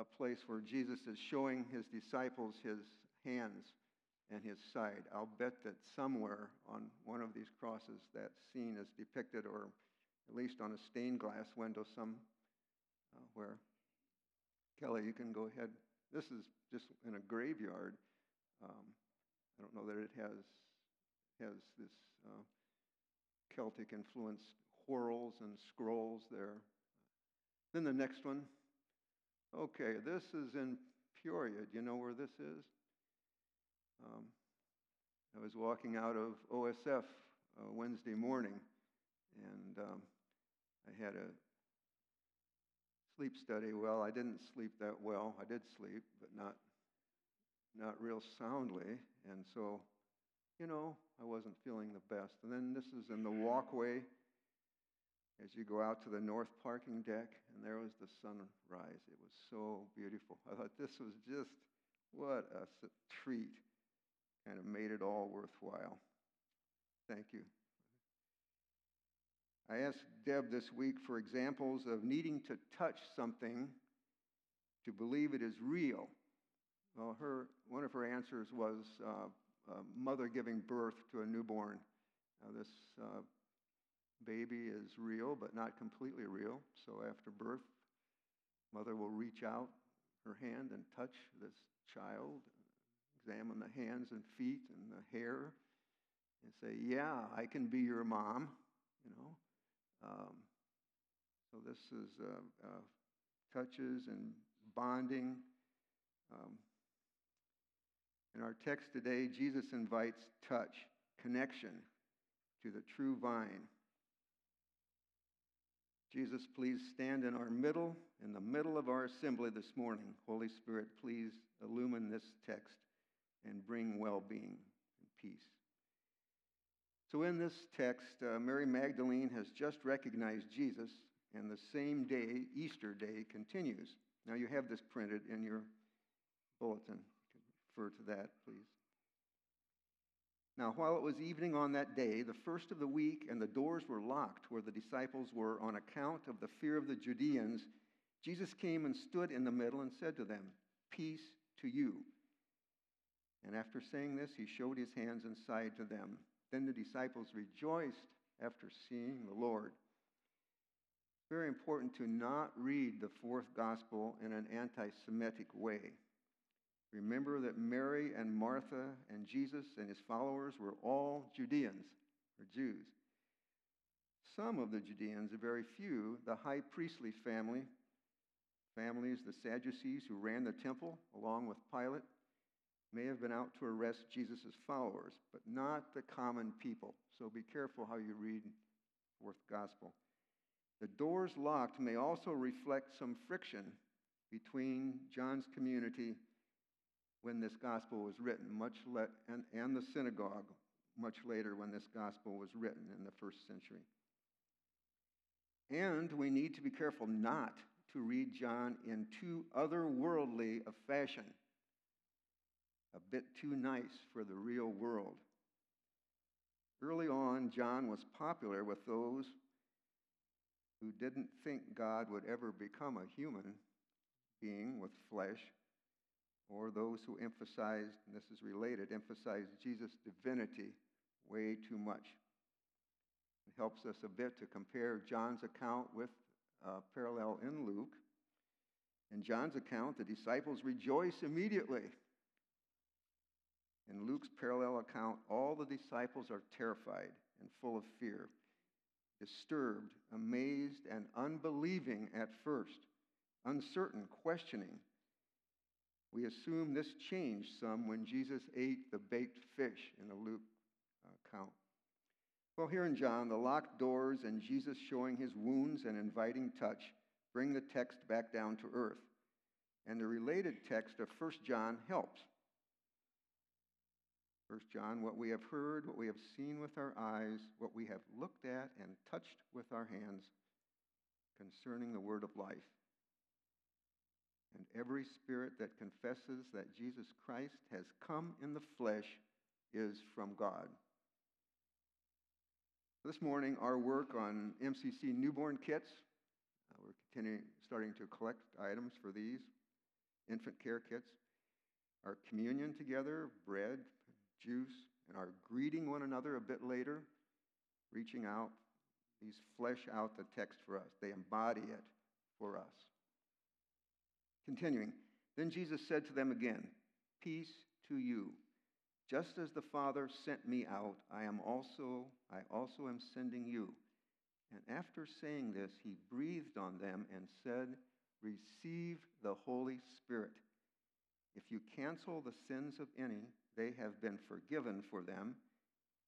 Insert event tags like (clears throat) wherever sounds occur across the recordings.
a place where Jesus is showing his disciples his hands and his side. I'll bet that somewhere on one of these crosses that scene is depicted, or at least on a stained glass window, some uh. Kelly, you can go ahead. This is just in a graveyard. Um, I don't know that it has has this uh, Celtic influenced whorls and scrolls there. Then the next one. Okay, this is in Peoria. Do you know where this is? Um, I was walking out of OSF uh, Wednesday morning, and um, I had a sleep study. Well, I didn't sleep that well. I did sleep, but not not real soundly, and so, you know, I wasn't feeling the best. And then this is in the walkway as you go out to the north parking deck, and there was the sunrise. It was so beautiful. (laughs) I thought this was just what a treat. Kind of made it all worthwhile. Thank you. I asked Deb this week for examples of needing to touch something to believe it is real. Well, her, one of her answers was uh, a mother giving birth to a newborn. Now, this uh, baby is real, but not completely real. So after birth, mother will reach out her hand and touch this child, examine the hands and feet and the hair, and say, "Yeah, I can be your mom." You know. Um, so this is uh, uh, touches and bonding. Um, in our text today, Jesus invites touch, connection to the true vine. Jesus, please stand in our middle, in the middle of our assembly this morning. Holy Spirit, please illumine this text and bring well being and peace. So, in this text, uh, Mary Magdalene has just recognized Jesus, and the same day, Easter Day, continues. Now, you have this printed in your bulletin refer to that, please. Now, while it was evening on that day, the first of the week, and the doors were locked where the disciples were on account of the fear of the Judeans, Jesus came and stood in the middle and said to them, Peace to you. And after saying this, he showed his hands and side to them. Then the disciples rejoiced after seeing the Lord. Very important to not read the fourth gospel in an anti Semitic way. Remember that Mary and Martha and Jesus and his followers were all Judeans, or Jews. Some of the Judeans, a very few, the high priestly family, families, the Sadducees who ran the temple along with Pilate, may have been out to arrest Jesus' followers, but not the common people. So be careful how you read fourth gospel. The doors locked may also reflect some friction between John's community when this gospel was written, much le- and, and the synagogue much later when this gospel was written in the first century. And we need to be careful not to read John in too otherworldly a fashion, a bit too nice for the real world. Early on, John was popular with those who didn't think God would ever become a human being with flesh or those who emphasized, and this is related, emphasized Jesus' divinity way too much. It helps us a bit to compare John's account with a parallel in Luke. In John's account, the disciples rejoice immediately. In Luke's parallel account, all the disciples are terrified and full of fear, disturbed, amazed, and unbelieving at first, uncertain, questioning we assume this changed some when Jesus ate the baked fish in the Luke uh, account. Well, here in John, the locked doors and Jesus showing his wounds and inviting touch bring the text back down to earth. And the related text of 1 John helps. 1 John, what we have heard, what we have seen with our eyes, what we have looked at and touched with our hands concerning the word of life. And every spirit that confesses that Jesus Christ has come in the flesh is from God. This morning, our work on MCC newborn kits, uh, we're continuing, starting to collect items for these. infant care kits, our communion together, bread, juice, and our greeting one another a bit later, reaching out, these flesh out the text for us. They embody it for us. Continuing, then Jesus said to them again, Peace to you. Just as the Father sent me out, I am also I also am sending you. And after saying this, he breathed on them and said, Receive the Holy Spirit. If you cancel the sins of any, they have been forgiven for them.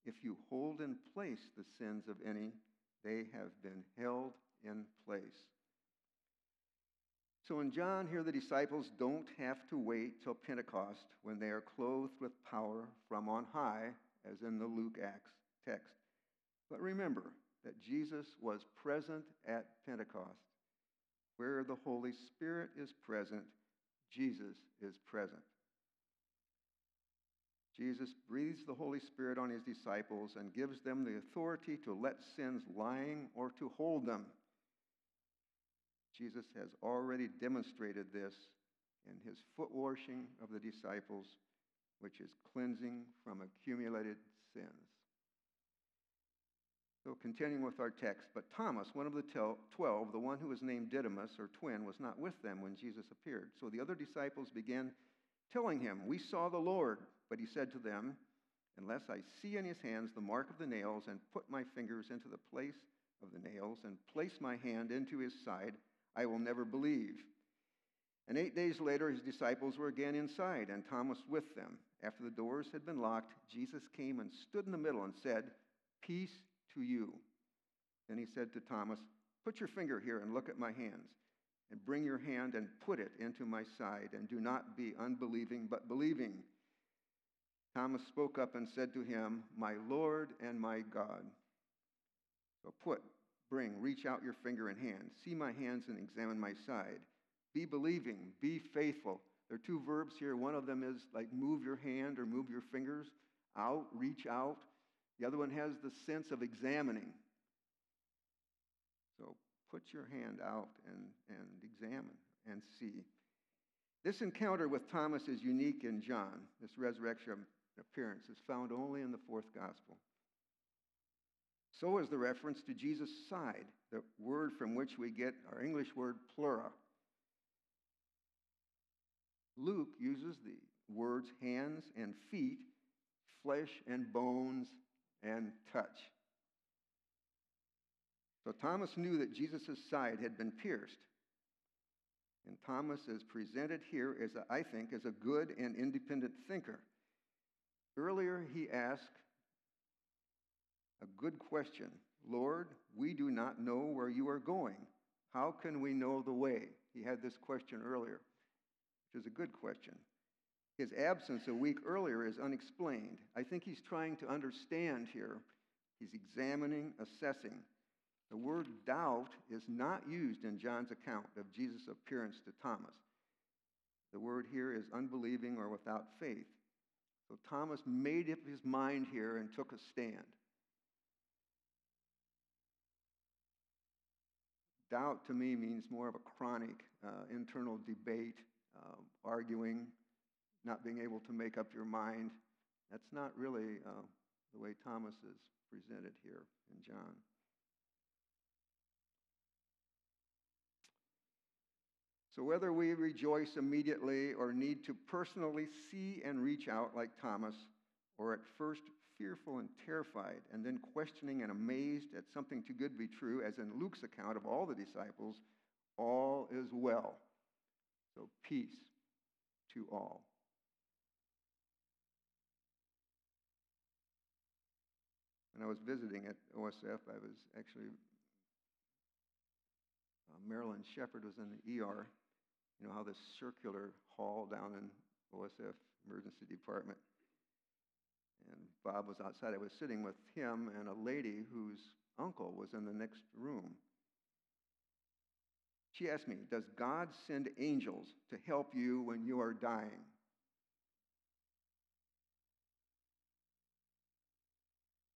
If you hold in place the sins of any, they have been held in place. So in John, here the disciples don't have to wait till Pentecost when they are clothed with power from on high, as in the Luke Acts text. But remember that Jesus was present at Pentecost. Where the Holy Spirit is present, Jesus is present. Jesus breathes the Holy Spirit on his disciples and gives them the authority to let sins lying or to hold them. Jesus has already demonstrated this in his foot washing of the disciples, which is cleansing from accumulated sins. So, continuing with our text, but Thomas, one of the twelve, the one who was named Didymus or twin, was not with them when Jesus appeared. So the other disciples began telling him, We saw the Lord. But he said to them, Unless I see in his hands the mark of the nails, and put my fingers into the place of the nails, and place my hand into his side, I will never believe. And eight days later, his disciples were again inside, and Thomas with them. After the doors had been locked, Jesus came and stood in the middle and said, Peace to you. Then he said to Thomas, Put your finger here and look at my hands, and bring your hand and put it into my side, and do not be unbelieving, but believing. Thomas spoke up and said to him, My Lord and my God. So put, bring, reach out your finger and hand. See my hands and examine my side. Be believing, be faithful. There are two verbs here. One of them is like move your hand or move your fingers out, reach out. The other one has the sense of examining. So put your hand out and, and examine and see. This encounter with Thomas is unique in John. This resurrection appearance is found only in the fourth gospel. So is the reference to Jesus' side, the word from which we get our English word pleura. Luke uses the words hands and feet, flesh and bones, and touch. So Thomas knew that Jesus' side had been pierced. And Thomas is presented here as, a, I think, as a good and independent thinker. Earlier, he asked a good question Lord, we do not know where you are going. How can we know the way? He had this question earlier, which is a good question. His absence a week earlier is unexplained. I think he's trying to understand here. He's examining, assessing. The word doubt is not used in John's account of Jesus' appearance to Thomas. The word here is unbelieving or without faith. So Thomas made up his mind here and took a stand. Doubt to me means more of a chronic uh, internal debate, uh, arguing, not being able to make up your mind. That's not really uh, the way Thomas is presented here in John. So, whether we rejoice immediately or need to personally see and reach out like Thomas, or at first fearful and terrified, and then questioning and amazed at something too good to be true, as in Luke's account of all the disciples, all is well. So, peace to all. When I was visiting at OSF, I was actually, uh, Marilyn Shepard was in the ER you know how this circular hall down in OSF emergency department. And Bob was outside. I was sitting with him and a lady whose uncle was in the next room. She asked me, Does God send angels to help you when you are dying?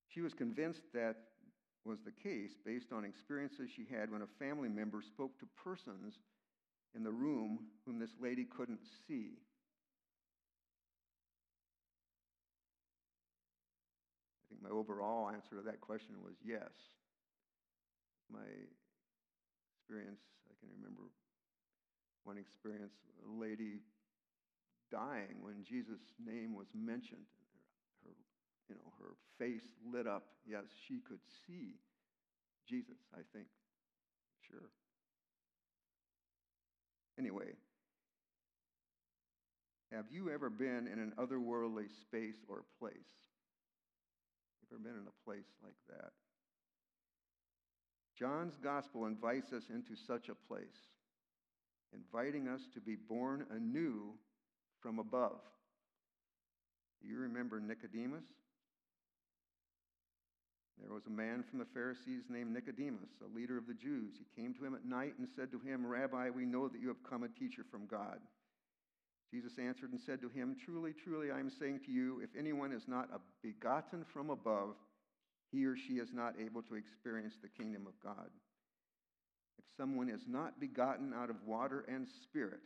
She was convinced that was the case based on experiences she had when a family member spoke to persons in the room whom this lady couldn't see? Think my overall answer to that question was yes. My experience, I can remember one experience, a lady dying when Jesus' name was mentioned. Her, you know, her face lit up. Yes, she could see Jesus, I think. Sure. Anyway, have you ever been in an otherworldly space or place? Ever been in a place like that? John's gospel invites us into such a place, inviting us to be born anew from above. You remember Nicodemus? There was a man from the Pharisees named Nicodemus, a leader of the Jews. He came to him at night and said to him, Rabbi, we know that you have come a teacher from God. Jesus answered and said to him, Truly, truly, I am saying to you, if anyone is not begotten from above, he or she is not able to experience the kingdom of God. If someone is not begotten out of water and spirit,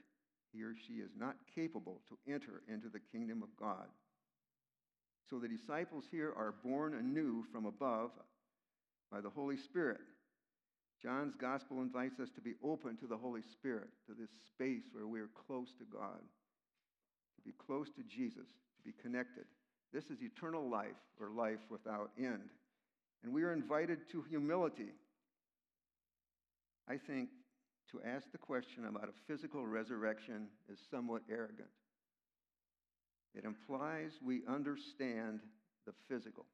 he or she is not capable to enter into the kingdom of God. So the disciples here are born anew from above by the Holy Spirit. John's gospel invites us to be open to the Holy Spirit, to this space where we are close to God, to be close to Jesus, to be connected. This is eternal life or life without end. And we are invited to humility. I think to ask the question about a physical resurrection is somewhat arrogant. It implies we understand the physical.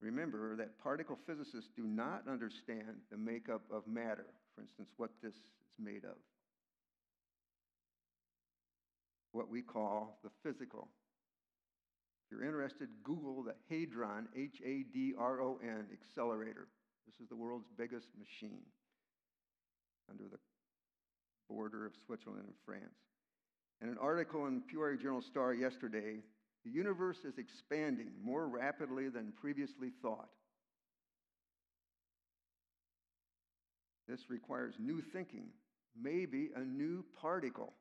Remember that particle physicists do not understand the makeup of matter, for instance, what this is made of. What we call the physical. If you're interested, Google the Hadron, H A D R O N, accelerator. This is the world's biggest machine under the border of Switzerland and France. In an article in the Peoria Journal Star yesterday, the universe is expanding more rapidly than previously thought. This requires new thinking, maybe a new particle.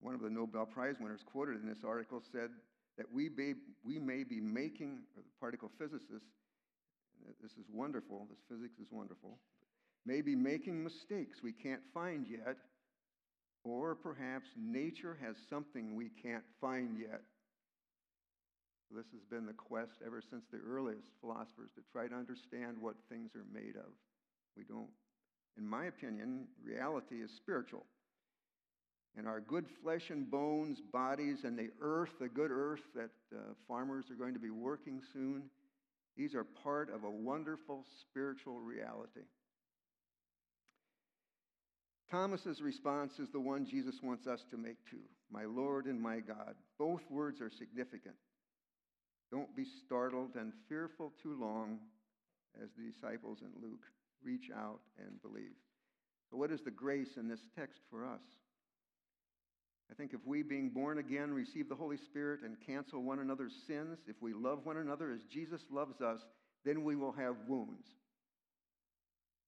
One of the Nobel Prize winners quoted in this article said that we may, we may be making, particle physicists, this is wonderful, this physics is wonderful, may be making mistakes we can't find yet or perhaps nature has something we can't find yet. This has been the quest ever since the earliest philosophers to try to understand what things are made of. We don't, in my opinion, reality is spiritual. And our good flesh and bones, bodies, and the earth, the good earth that uh, farmers are going to be working soon, these are part of a wonderful spiritual reality. Thomas's response is the one Jesus wants us to make too My Lord and my God. Both words are significant. Don't be startled and fearful too long as the disciples in Luke reach out and believe. So, what is the grace in this text for us? I think if we, being born again, receive the Holy Spirit and cancel one another's sins, if we love one another as Jesus loves us, then we will have wounds.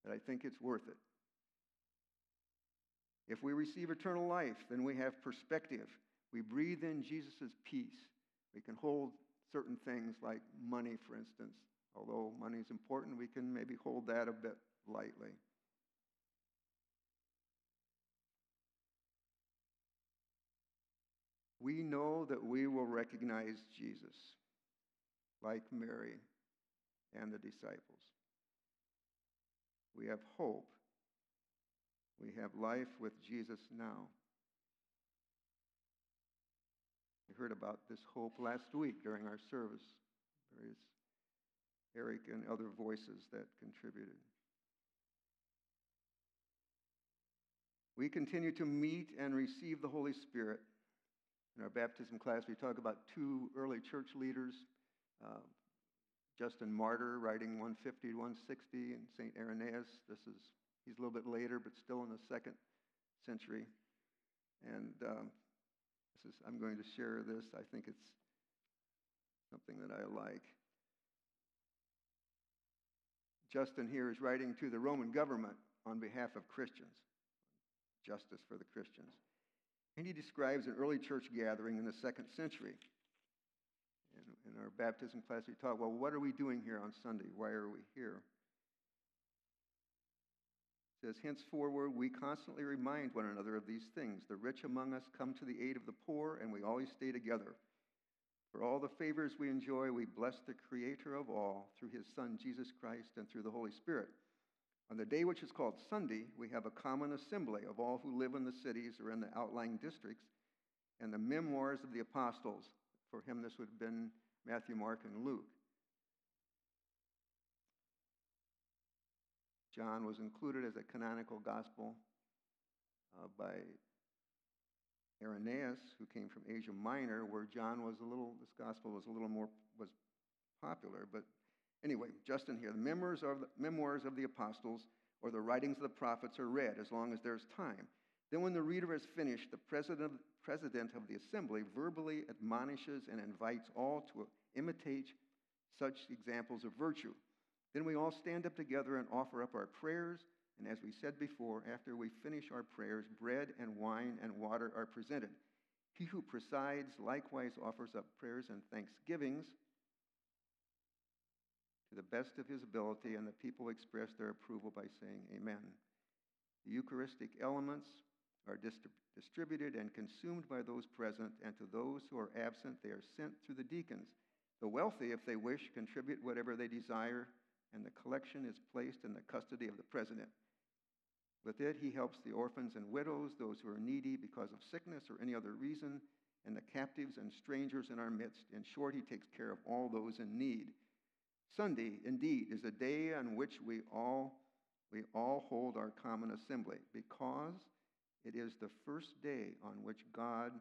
But I think it's worth it. If we receive eternal life, then we have perspective. We breathe in Jesus' peace. We can hold certain things like money, for instance. Although money is important, we can maybe hold that a bit lightly. We know that we will recognize Jesus like Mary and the disciples. We have hope we have life with Jesus now. We heard about this hope last week during our service. Various Eric and other voices that contributed. We continue to meet and receive the Holy Spirit. In our baptism class, we talk about two early church leaders uh, Justin Martyr, writing 150 to 160, and St. Irenaeus. This is He's a little bit later, but still in the second century. And um, this is, I'm going to share this. I think it's something that I like. Justin here is writing to the Roman government on behalf of Christians, justice for the Christians. And he describes an early church gathering in the second century. In, in our baptism class, we talk, well, what are we doing here on Sunday? Why are we here? It says, Henceforward, we constantly remind one another of these things. The rich among us come to the aid of the poor, and we always stay together. For all the favors we enjoy, we bless the Creator of all through his Son, Jesus Christ, and through the Holy Spirit. On the day which is called Sunday, we have a common assembly of all who live in the cities or in the outlying districts, and the memoirs of the apostles. For him, this would have been Matthew, Mark, and Luke. John was included as a canonical gospel uh, by Irenaeus, who came from Asia Minor, where John was a little, this gospel was a little more was popular. But anyway, Justin here, the memoirs of the, memoirs of the apostles or the writings of the prophets are read as long as there's time. Then, when the reader has finished, the president, president of the assembly verbally admonishes and invites all to imitate such examples of virtue. Then we all stand up together and offer up our prayers and as we said before, after we finish our prayers, bread and wine and water are presented. He who presides likewise offers up prayers and thanksgivings to the best of his ability, and the people express their approval by saying, Amen. The Eucharistic elements are distributed and consumed by those present, and to those who are absent, they are sent through the deacons. The wealthy, if they wish, contribute whatever they desire, and the collection is placed in the custody of the president. With it, he helps the orphans and widows, those who are needy because of sickness or any other reason, and the captives and strangers in our midst. In short, he takes care of all those in need. Sunday, indeed, is a day on which we all, we all hold our common assembly because it is the first day on which God,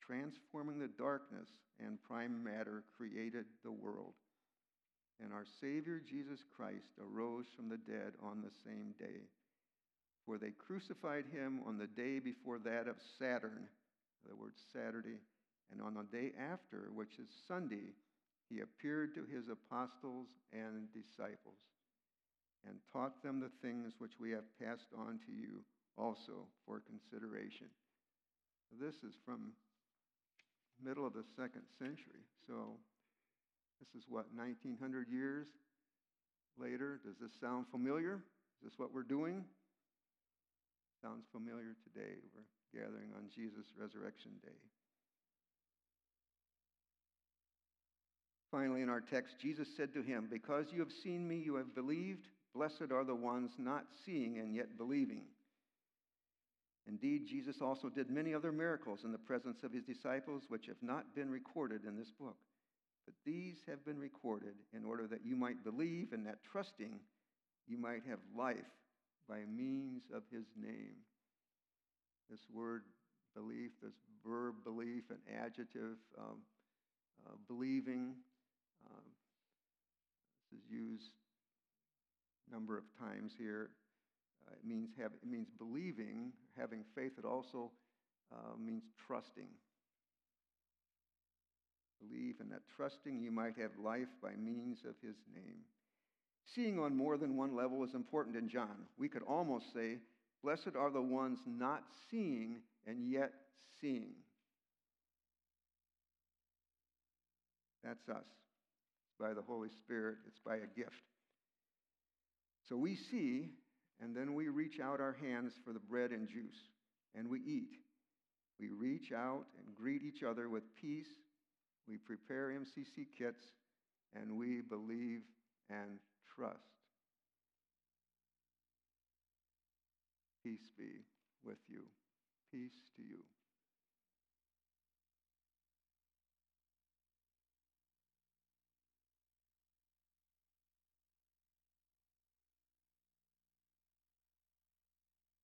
transforming the darkness and prime matter, created the world. And our Savior Jesus Christ arose from the dead on the same day for they crucified him on the day before that of Saturn, the word Saturday, and on the day after, which is Sunday, he appeared to his apostles and disciples and taught them the things which we have passed on to you also for consideration. This is from middle of the second century. So this is what 1900 years later. Does this sound familiar? Is this what we're doing? Sounds familiar today. We're gathering on Jesus' resurrection day. Finally, in our text, Jesus said to him, Because you have seen me, you have believed. Blessed are the ones not seeing and yet believing. Indeed, Jesus also did many other miracles in the presence of his disciples, which have not been recorded in this book. But these have been recorded in order that you might believe, and that trusting you might have life by means of his name. This word belief, this verb belief, an adjective, um, uh, believing, is used a number of times here. Uh, it means have, it means believing, having faith. It also uh, means trusting. Believe, and that trusting you might have life by means of his name. Seeing on more than one level is important in John. We could almost say, Blessed are the ones not seeing and yet seeing. That's us. By the Holy Spirit, it's by a gift. So we see, and then we reach out our hands for the bread and juice, and we eat. We reach out and greet each other with peace. We prepare MCC kits, and we believe and trust. Peace be with you. Peace to you.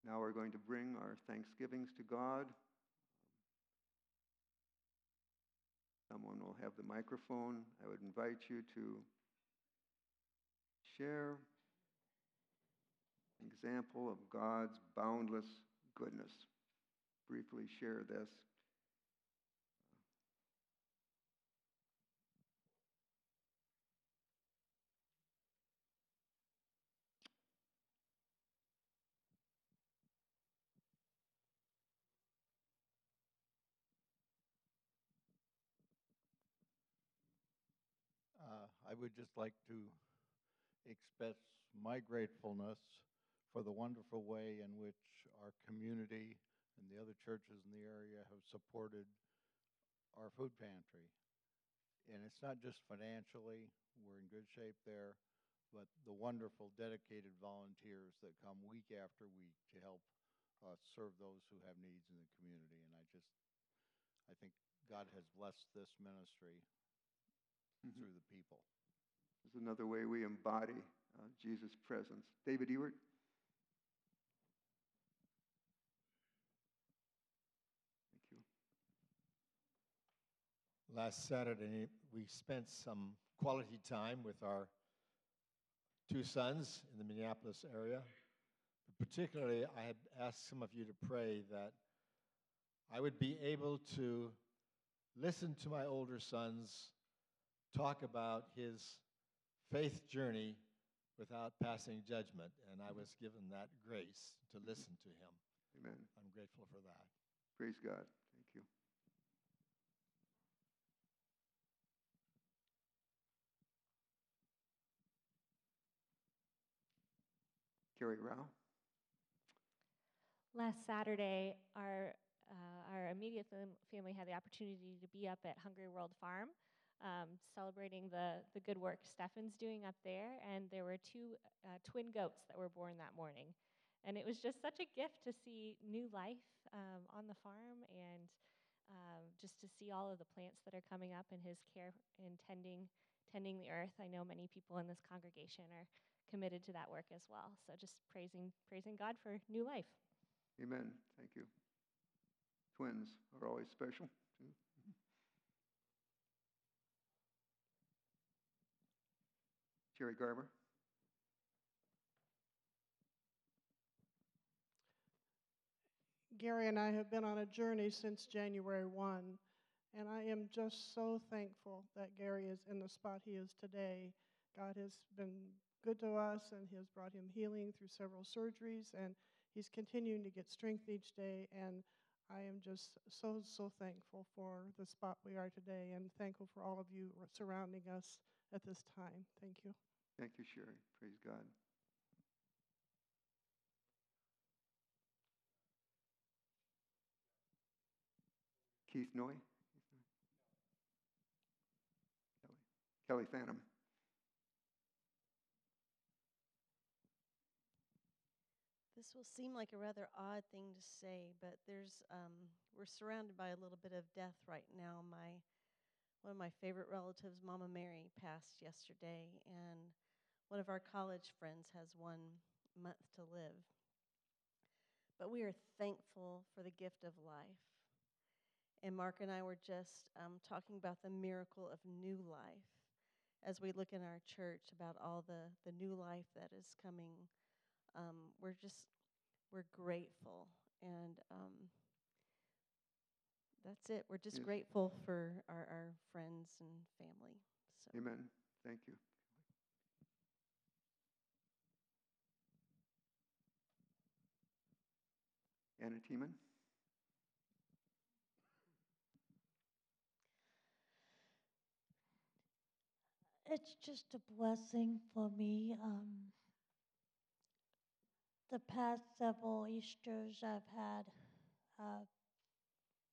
Now we're going to bring our thanksgivings to God. Someone will have the microphone. I would invite you to share an example of God's boundless goodness. Briefly share this. I would just like to express my gratefulness for the wonderful way in which our community and the other churches in the area have supported our food pantry. And it's not just financially, we're in good shape there, but the wonderful, dedicated volunteers that come week after week to help uh, serve those who have needs in the community. And I just, I think God has blessed this ministry mm-hmm. through the people. There's another way we embody uh, Jesus' presence. David Ewert. Last Saturday, we spent some quality time with our two sons in the Minneapolis area. Particularly, I had asked some of you to pray that I would be able to listen to my older sons talk about his faith journey without passing judgment. And I was given that grace to listen to him. Amen. I'm grateful for that. Praise God. Thank you. Carrie Rao. Last Saturday, our uh, our immediate family had the opportunity to be up at Hungry World Farm, um, celebrating the the good work Stefan's doing up there. And there were two uh, twin goats that were born that morning, and it was just such a gift to see new life um, on the farm and um, just to see all of the plants that are coming up and his care in tending tending the earth. I know many people in this congregation are committed to that work as well. So just praising praising God for new life. Amen. Thank you. Twins are always special. Too. Sherry Garber. Gary and I have been on a journey since January 1, and I am just so thankful that Gary is in the spot he is today. God has been good to us, and He has brought him healing through several surgeries, and he's continuing to get strength each day. And I am just so, so thankful for the spot we are today, and thankful for all of you surrounding us at this time. Thank you. Thank you, Sherry. Praise God. Keith Noy. Kelly Kelly Phantom. This will seem like a rather odd thing to say, but there's um, we're surrounded by a little bit of death right now. My one of my favorite relatives, Mama Mary, passed yesterday, and one of our college friends has one month to live. But we are thankful for the gift of life. And Mark and I were just um, talking about the miracle of new life as we look in our church about all the, the new life that is coming um, we're just we're grateful and um, that's it we're just yes. grateful for our, our friends and family so. amen thank you It's just a blessing for me. Um, the past several Easters, I've had a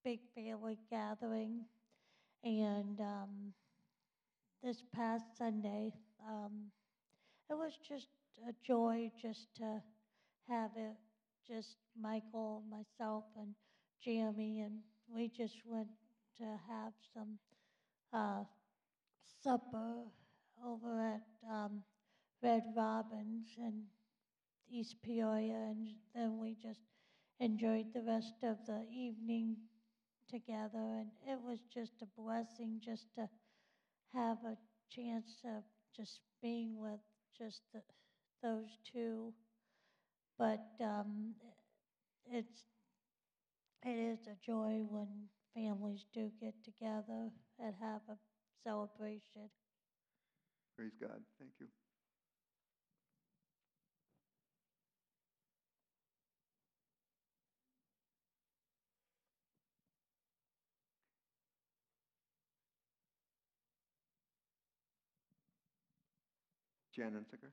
big family gathering, and um, this past Sunday, um, it was just a joy just to have it, just Michael, myself, and Jamie, and we just went to have some uh, supper over at um, Red Robin's, and East Peoria, and then we just enjoyed the rest of the evening together. And it was just a blessing just to have a chance of just being with just the, those two. But um, it's it is a joy when families do get together and have a celebration. Praise God. Thank you. Jan Unzicker.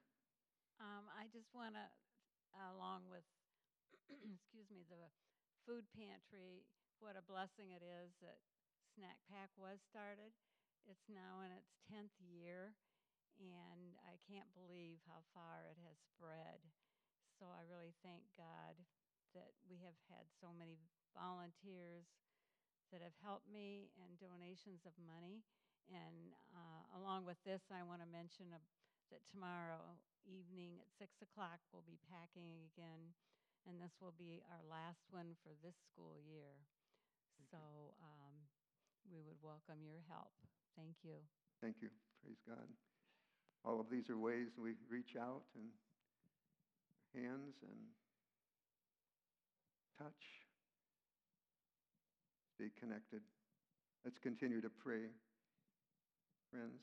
Um, I just want to, along with, (clears throat) excuse me, the food pantry, what a blessing it is that Snack Pack was started. It's now in its 10th year, and I can't believe how far it has spread. So I really thank God that we have had so many volunteers that have helped me and donations of money. And uh, along with this, I want to mention a, that tomorrow evening at 6 o'clock we'll be packing again, and this will be our last one for this school year. so um, we would welcome your help. Thank you. Thank you. Praise God. All of these are ways we reach out and hands and touch, stay connected. Let's continue to pray, friends.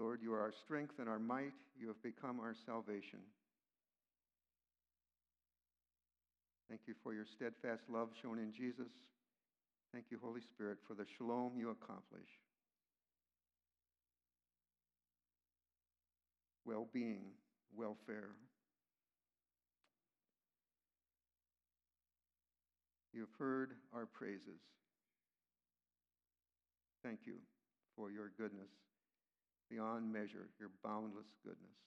Lord, you are our strength and our might. You have become our salvation. Thank you for your steadfast love shown in Jesus. Thank you, Holy Spirit, for the shalom you accomplish. Well being, welfare. You have heard our praises. Thank you for your goodness beyond measure, your boundless goodness.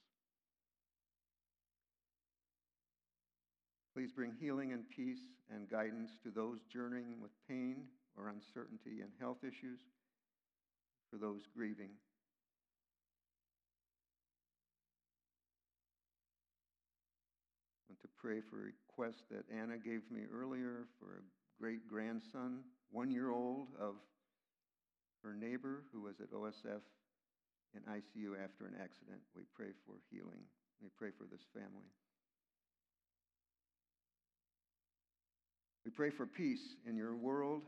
Please bring healing and peace and guidance to those journeying with pain or uncertainty and health issues, for those grieving. Want to pray for a request that Anna gave me earlier for a great grandson, one year old, of her neighbor who was at OSF in ICU after an accident. We pray for healing. We pray for this family. We pray for peace in your world.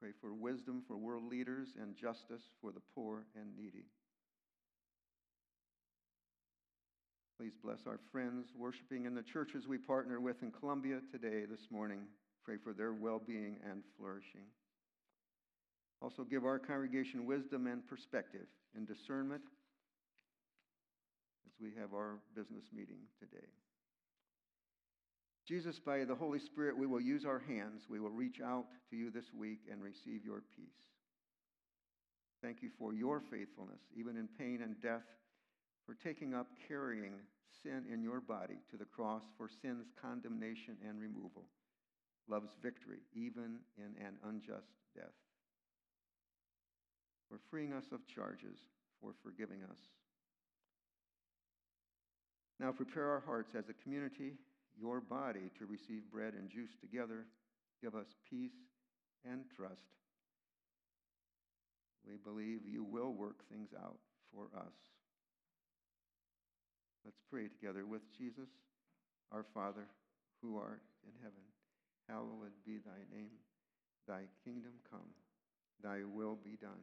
Pray for wisdom for world leaders and justice for the poor and needy. Please bless our friends worshiping in the churches we partner with in Colombia today, this morning. Pray for their well being and flourishing. Also, give our congregation wisdom and perspective and discernment as we have our business meeting today. Jesus, by the Holy Spirit, we will use our hands. We will reach out to you this week and receive your peace. Thank you for your faithfulness, even in pain and death, for taking up carrying sin in your body to the cross for sin's condemnation and removal, love's victory, even in an unjust death for freeing us of charges, for forgiving us. Now prepare our hearts as a community, your body, to receive bread and juice together. Give us peace and trust. We believe you will work things out for us. Let's pray together with Jesus, our Father, who art in heaven. Hallowed be thy name. Thy kingdom come. Thy will be done